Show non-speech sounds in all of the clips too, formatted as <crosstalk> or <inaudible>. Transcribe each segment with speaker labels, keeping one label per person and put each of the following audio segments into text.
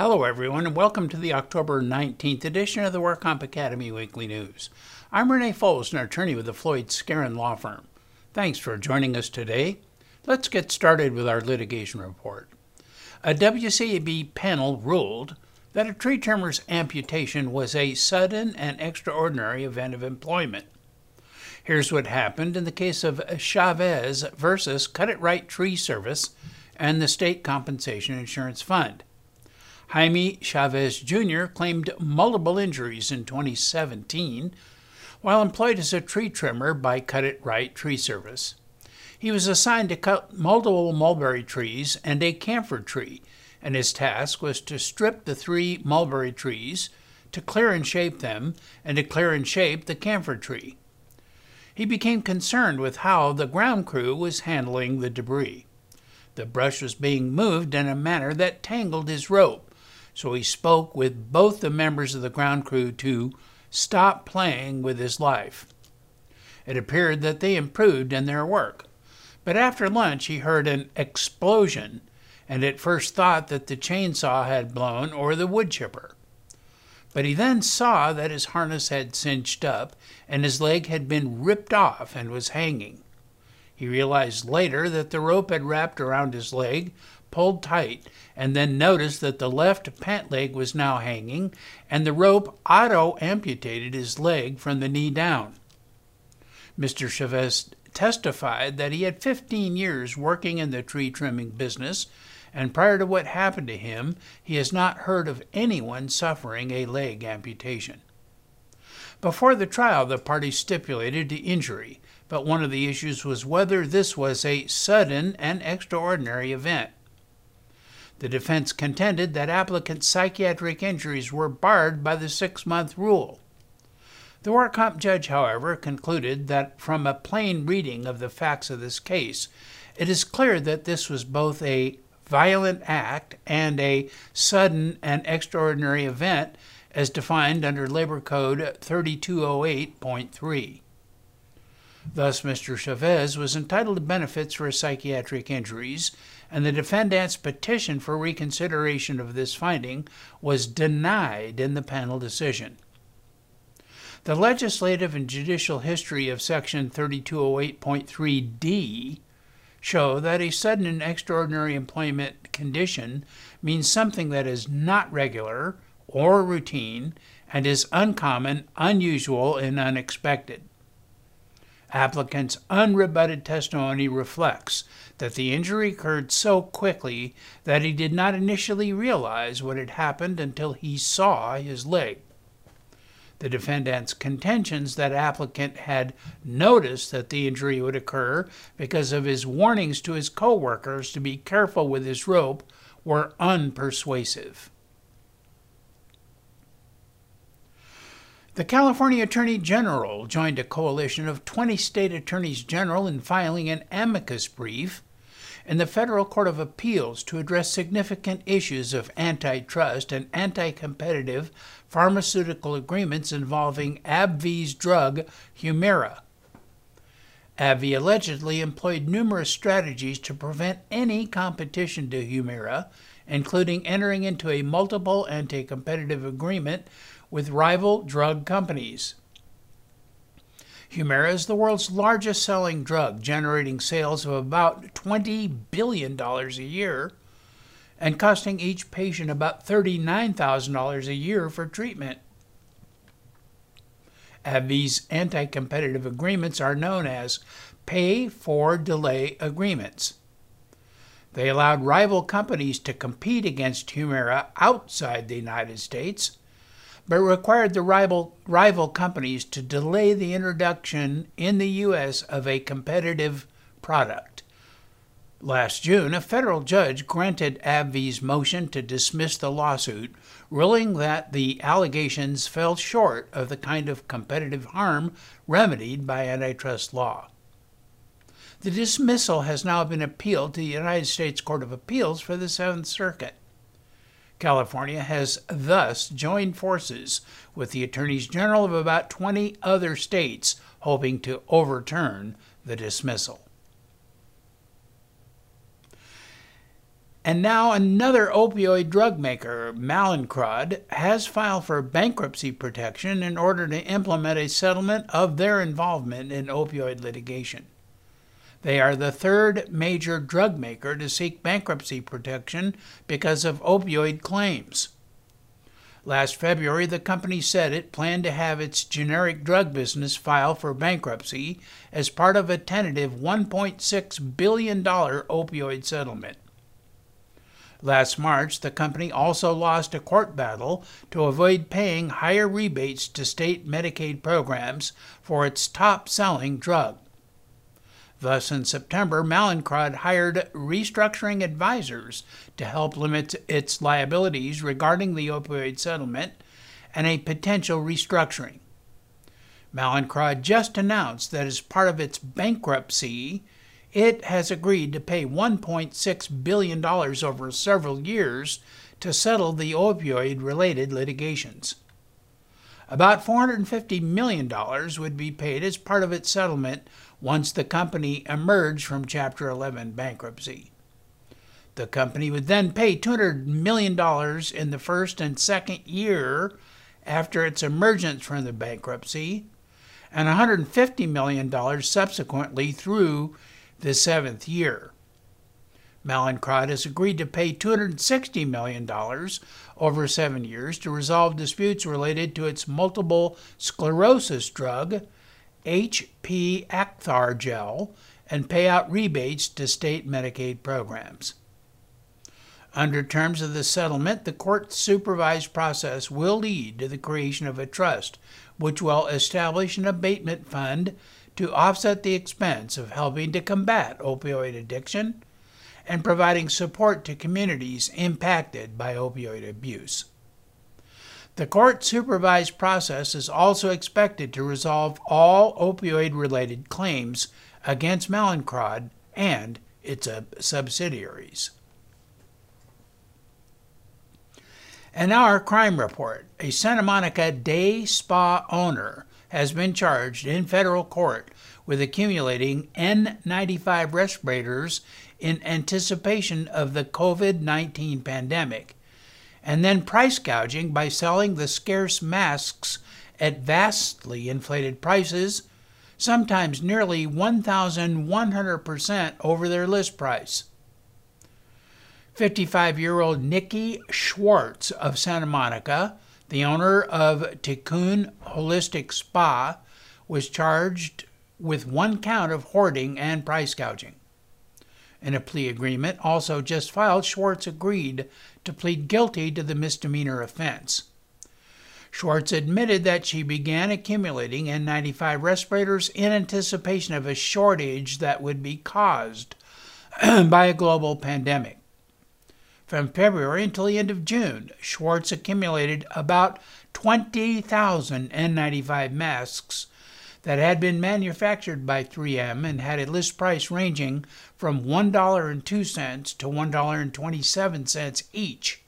Speaker 1: Hello, everyone, and welcome to the October 19th edition of the WorkComp Academy Weekly News. I'm Renee Foles, an attorney with the Floyd Skeren Law Firm. Thanks for joining us today. Let's get started with our litigation report. A WCAB panel ruled that a tree trimmer's amputation was a sudden and extraordinary event of employment. Here's what happened in the case of Chavez versus Cut It Right Tree Service and the State Compensation Insurance Fund. Jaime Chavez Jr. claimed multiple injuries in 2017 while employed as a tree trimmer by Cut It Right Tree Service. He was assigned to cut multiple mulberry trees and a camphor tree, and his task was to strip the three mulberry trees, to clear and shape them, and to clear and shape the camphor tree. He became concerned with how the ground crew was handling the debris. The brush was being moved in a manner that tangled his rope, so he spoke with both the members of the ground crew to stop playing with his life. It appeared that they improved in their work. But after lunch, he heard an explosion and at first thought that the chainsaw had blown or the wood chipper. But he then saw that his harness had cinched up and his leg had been ripped off and was hanging. He realized later that the rope had wrapped around his leg, pulled tight, and then noticed that the left pant leg was now hanging, and the rope auto amputated his leg from the knee down. Mr. Chavez testified that he had 15 years working in the tree trimming business, and prior to what happened to him, he has not heard of anyone suffering a leg amputation. Before the trial, the parties stipulated the injury, but one of the issues was whether this was a sudden and extraordinary event. The defense contended that applicants' psychiatric injuries were barred by the six month rule. The work comp judge, however, concluded that from a plain reading of the facts of this case, it is clear that this was both a violent act and a sudden and extraordinary event as defined under Labor Code 3208.3. Thus, Mr. Chavez was entitled to benefits for his psychiatric injuries, and the defendant's petition for reconsideration of this finding was denied in the panel decision. The legislative and judicial history of Section 3208.3d show that a sudden and extraordinary employment condition means something that is not regular or routine and is uncommon, unusual, and unexpected. Applicant's unrebutted testimony reflects that the injury occurred so quickly that he did not initially realize what had happened until he saw his leg. The defendant's contentions that applicant had noticed that the injury would occur because of his warnings to his co-workers to be careful with his rope were unpersuasive. The California Attorney General joined a coalition of 20 state attorneys general in filing an amicus brief in the Federal Court of Appeals to address significant issues of antitrust and anti competitive pharmaceutical agreements involving AbbVie's drug Humira. AbbVie allegedly employed numerous strategies to prevent any competition to Humira, including entering into a multiple anti competitive agreement with rival drug companies. Humira is the world's largest selling drug, generating sales of about $20 billion a year and costing each patient about $39,000 a year for treatment. AbbVie's anti competitive agreements are known as pay for delay agreements. They allowed rival companies to compete against Humira outside the United States but required the rival, rival companies to delay the introduction in the U.S. of a competitive product. Last June, a federal judge granted AbbVie's motion to dismiss the lawsuit, ruling that the allegations fell short of the kind of competitive harm remedied by antitrust law. The dismissal has now been appealed to the United States Court of Appeals for the Seventh Circuit. California has thus joined forces with the attorneys general of about 20 other states, hoping to overturn the dismissal. And now another opioid drug maker, Mallinckrodt, has filed for bankruptcy protection in order to implement a settlement of their involvement in opioid litigation. They are the third major drug maker to seek bankruptcy protection because of opioid claims. Last February, the company said it planned to have its generic drug business file for bankruptcy as part of a tentative $1.6 billion opioid settlement. Last March, the company also lost a court battle to avoid paying higher rebates to state Medicaid programs for its top selling drug. Thus, in September, Mallinckrodt hired restructuring advisors to help limit its liabilities regarding the opioid settlement and a potential restructuring. Mallinckrodt just announced that as part of its bankruptcy, it has agreed to pay $1.6 billion over several years to settle the opioid related litigations. About $450 million would be paid as part of its settlement once the company emerged from Chapter 11 bankruptcy. The company would then pay $200 million in the first and second year after its emergence from the bankruptcy, and $150 million subsequently through the seventh year. Mallinckrodt has agreed to pay $260 million over seven years to resolve disputes related to its multiple sclerosis drug, HP Acthar Gel, and pay out rebates to state Medicaid programs. Under terms of the settlement, the court supervised process will lead to the creation of a trust, which will establish an abatement fund to offset the expense of helping to combat opioid addiction and providing support to communities impacted by opioid abuse. The court supervised process is also expected to resolve all opioid related claims against Mallinckrodt and its subsidiaries. And our crime report. A Santa Monica day spa owner has been charged in federal court with accumulating N95 respirators in anticipation of the COVID 19 pandemic, and then price gouging by selling the scarce masks at vastly inflated prices, sometimes nearly 1,100% over their list price. 55 year old Nikki Schwartz of Santa Monica the owner of Tikkun Holistic Spa was charged with one count of hoarding and price gouging. In a plea agreement also just filed, Schwartz agreed to plead guilty to the misdemeanor offense. Schwartz admitted that she began accumulating N95 respirators in anticipation of a shortage that would be caused <clears throat> by a global pandemic. From February until the end of June, Schwartz accumulated about 20,000 N95 masks that had been manufactured by 3M and had a list price ranging from $1.02 to $1.27 each,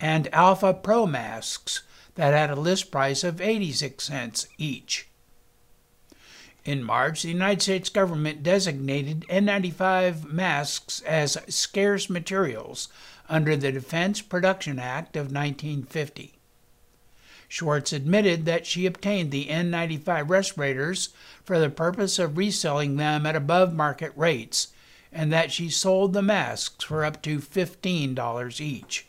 Speaker 1: and Alpha Pro masks that had a list price of 86 cents each. In March, the United States government designated N95 masks as scarce materials under the Defense Production Act of 1950. Schwartz admitted that she obtained the N95 respirators for the purpose of reselling them at above market rates and that she sold the masks for up to $15 each.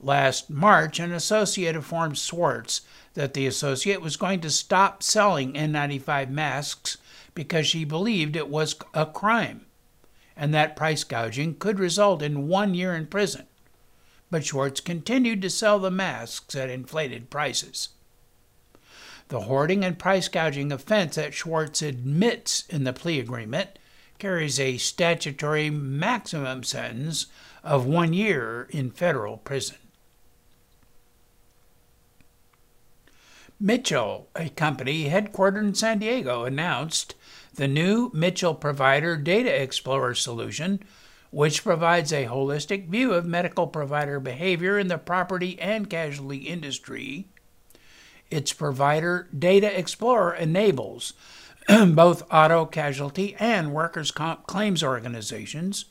Speaker 1: Last March, an associate informed Schwartz that the associate was going to stop selling N95 masks because she believed it was a crime and that price gouging could result in one year in prison. But Schwartz continued to sell the masks at inflated prices. The hoarding and price gouging offense that Schwartz admits in the plea agreement carries a statutory maximum sentence of one year in federal prison. Mitchell, a company headquartered in San Diego, announced the new Mitchell Provider Data Explorer solution, which provides a holistic view of medical provider behavior in the property and casualty industry. Its Provider Data Explorer enables <clears throat> both auto casualty and workers' comp claims organizations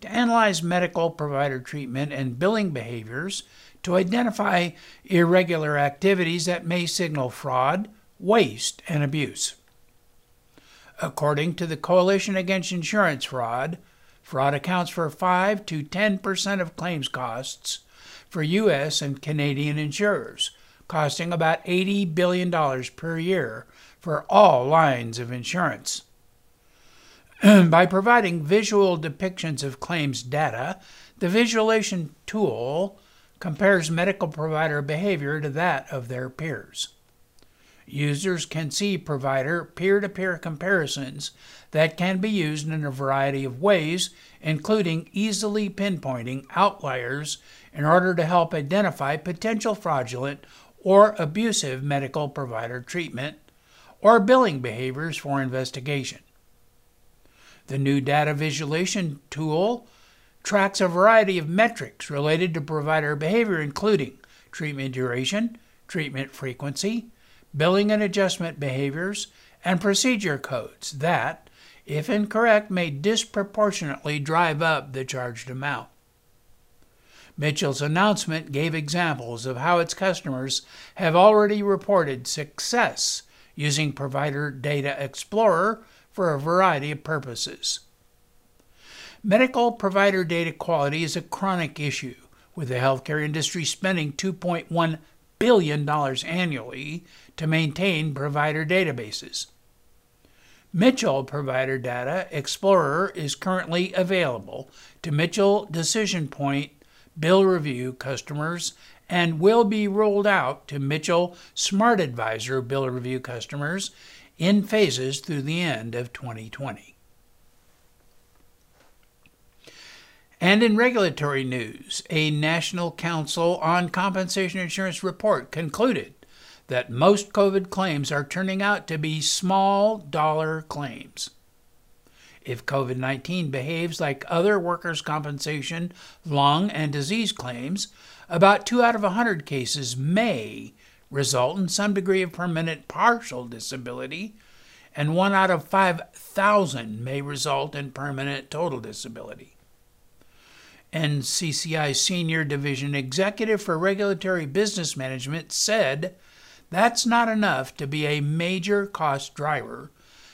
Speaker 1: to analyze medical provider treatment and billing behaviors to identify irregular activities that may signal fraud, waste, and abuse. According to the Coalition Against Insurance Fraud, fraud accounts for 5 to 10% of claims costs for U.S. and Canadian insurers, costing about $80 billion per year for all lines of insurance. <clears throat> By providing visual depictions of claims data, the visualization tool compares medical provider behavior to that of their peers. Users can see provider peer to peer comparisons that can be used in a variety of ways, including easily pinpointing outliers in order to help identify potential fraudulent or abusive medical provider treatment or billing behaviors for investigation. The new data visualization tool tracks a variety of metrics related to provider behavior, including treatment duration, treatment frequency, billing and adjustment behaviors, and procedure codes that, if incorrect, may disproportionately drive up the charged amount. Mitchell's announcement gave examples of how its customers have already reported success using Provider Data Explorer for a variety of purposes. Medical provider data quality is a chronic issue, with the healthcare industry spending $2.1 billion dollars annually to maintain provider databases. Mitchell Provider Data Explorer is currently available to Mitchell Decision Point Bill Review customers and will be rolled out to Mitchell Smart Advisor Bill Review customers in phases through the end of 2020. And in regulatory news, a National Council on Compensation Insurance report concluded that most COVID claims are turning out to be small dollar claims. If COVID 19 behaves like other workers' compensation, lung, and disease claims, about 2 out of a 100 cases may result in some degree of permanent partial disability, and 1 out of 5,000 may result in permanent total disability. NCCI Senior Division Executive for Regulatory Business Management said that's not enough to be a major cost driver,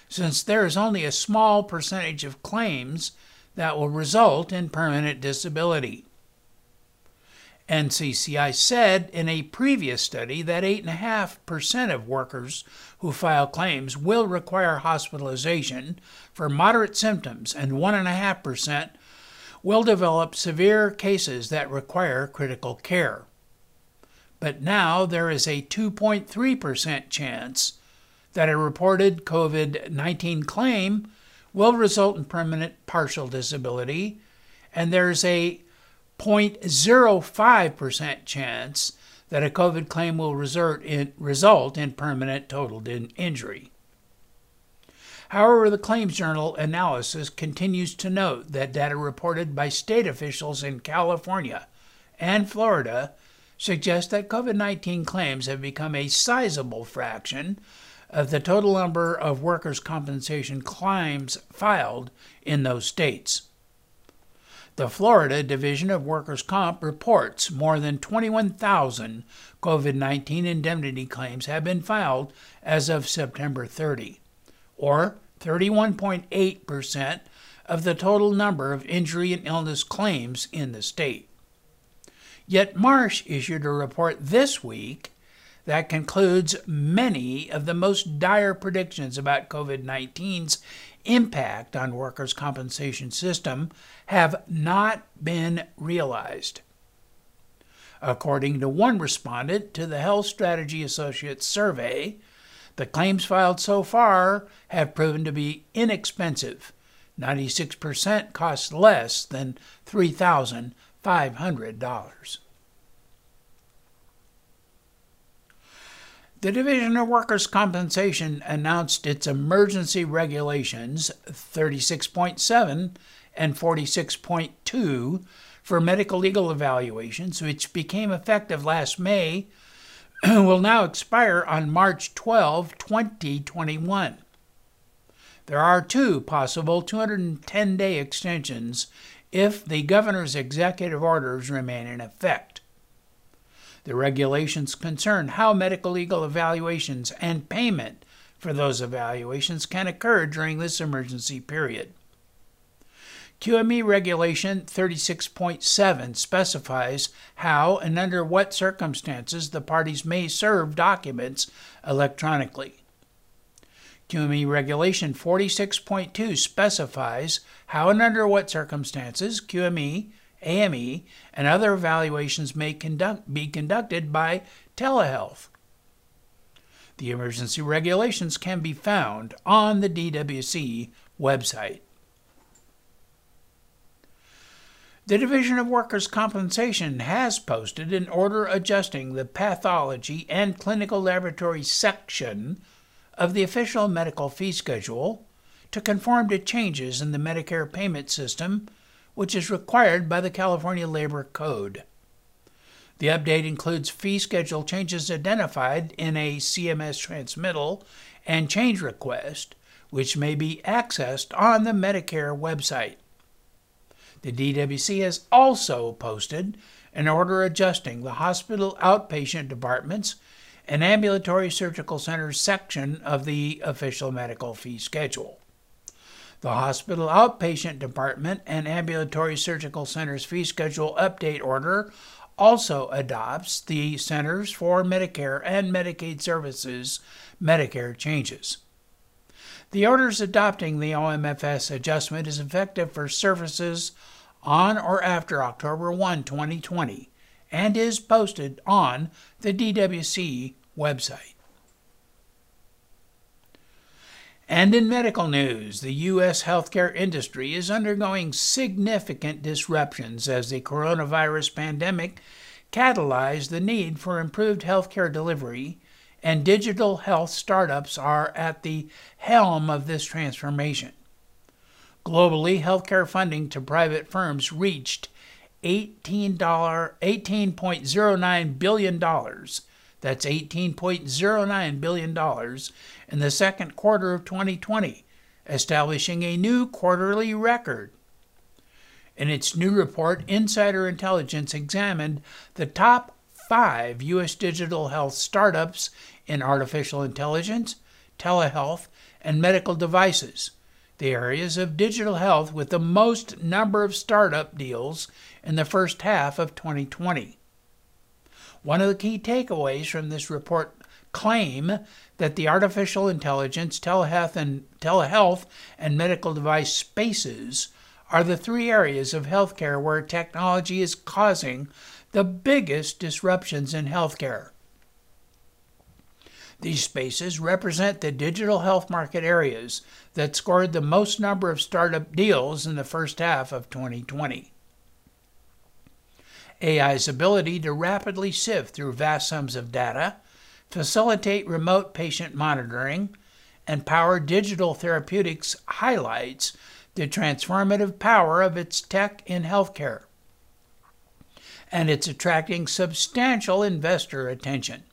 Speaker 1: since there is only a small percentage of claims that will result in permanent disability. NCCI said in a previous study that 8.5% of workers who file claims will require hospitalization for moderate symptoms and 1.5% will develop severe cases that require critical care. But now there is a 2.3% chance that a reported COVID 19 claim will result in permanent partial disability, and there's a 0.05% chance that a COVID claim will result in, result in permanent total injury. However, the Claims Journal analysis continues to note that data reported by state officials in California and Florida suggest that COVID 19 claims have become a sizable fraction of the total number of workers' compensation claims filed in those states. The Florida Division of Workers' Comp reports more than 21,000 COVID 19 indemnity claims have been filed as of September 30, or 31.8% of the total number of injury and illness claims in the state. Yet Marsh issued a report this week that concludes many of the most dire predictions about COVID 19's impact on workers' compensation system have not been realized. According to one respondent to the Health Strategy Associates survey, the claims filed so far have proven to be inexpensive. 96% cost less than $3,500. The Division of Workers' Compensation announced its emergency regulations 36.7 and 46.2 for medical legal evaluations, which became effective last May <clears throat> will now expire on March 12, 2021. There are two possible 210 day extensions if the governor's executive orders remain in effect. The regulations concern how medical legal evaluations and payment for those evaluations can occur during this emergency period. QME Regulation 36.7 specifies how and under what circumstances the parties may serve documents electronically. QME Regulation 46.2 specifies how and under what circumstances QME, AME, and other evaluations may conduct, be conducted by telehealth. The emergency regulations can be found on the DWC website. The Division of Workers' Compensation has posted an order adjusting the pathology and clinical laboratory section of the official medical fee schedule to conform to changes in the Medicare payment system, which is required by the California Labor Code. The update includes fee schedule changes identified in a CMS transmittal and change request, which may be accessed on the Medicare website. The DWC has also posted an order adjusting the hospital outpatient departments and ambulatory surgical centers section of the official medical fee schedule. The hospital outpatient department and ambulatory surgical centers fee schedule update order also adopts the Centers for Medicare and Medicaid Services Medicare changes. The orders adopting the OMFS adjustment is effective for services on or after October 1, 2020, and is posted on the DWC website. And in medical news, the U.S. healthcare industry is undergoing significant disruptions as the coronavirus pandemic catalyzed the need for improved healthcare delivery, and digital health startups are at the helm of this transformation. Globally, healthcare funding to private firms reached $18, $18.09 billion. That's $18.09 billion in the second quarter of 2020, establishing a new quarterly record. In its new report, Insider Intelligence examined the top five U.S. digital health startups in artificial intelligence, telehealth, and medical devices the areas of digital health with the most number of startup deals in the first half of 2020. One of the key takeaways from this report claim that the artificial intelligence, telehealth, and telehealth and medical device spaces are the three areas of healthcare where technology is causing the biggest disruptions in healthcare. These spaces represent the digital health market areas that scored the most number of startup deals in the first half of 2020. AI's ability to rapidly sift through vast sums of data, facilitate remote patient monitoring, and power digital therapeutics highlights the transformative power of its tech in healthcare. And it's attracting substantial investor attention.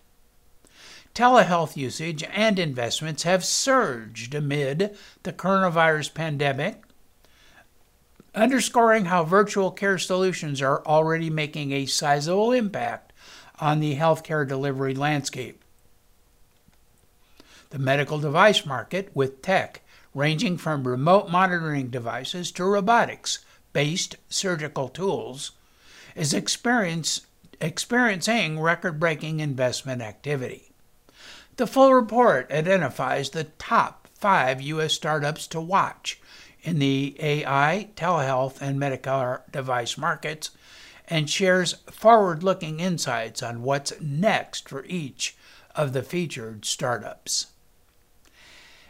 Speaker 1: Telehealth usage and investments have surged amid the coronavirus pandemic, underscoring how virtual care solutions are already making a sizable impact on the healthcare delivery landscape. The medical device market, with tech ranging from remote monitoring devices to robotics based surgical tools, is experiencing record breaking investment activity. The full report identifies the top five U.S. startups to watch in the AI, telehealth, and medical device markets and shares forward looking insights on what's next for each of the featured startups.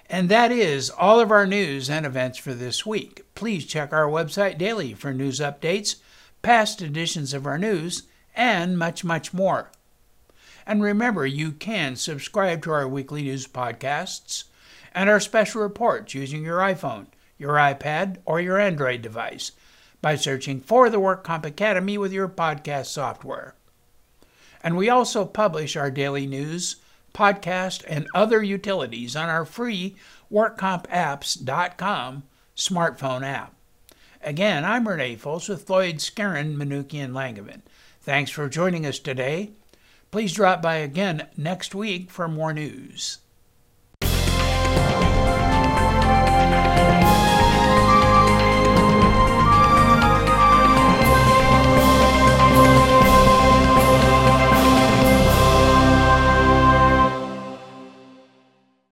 Speaker 1: And that is all of our news and events for this week. Please check our website daily for news updates, past editions of our news, and much, much more. And remember, you can subscribe to our weekly news podcasts and our special reports using your iPhone, your iPad, or your Android device by searching for the WorkComp Academy with your podcast software. And we also publish our daily news, podcast, and other utilities on our free WorkCompApps.com smartphone app. Again, I'm Renee Fols with Floyd, Skeren, Manukian, Langevin. Thanks for joining us today. Please drop by again next week for more news.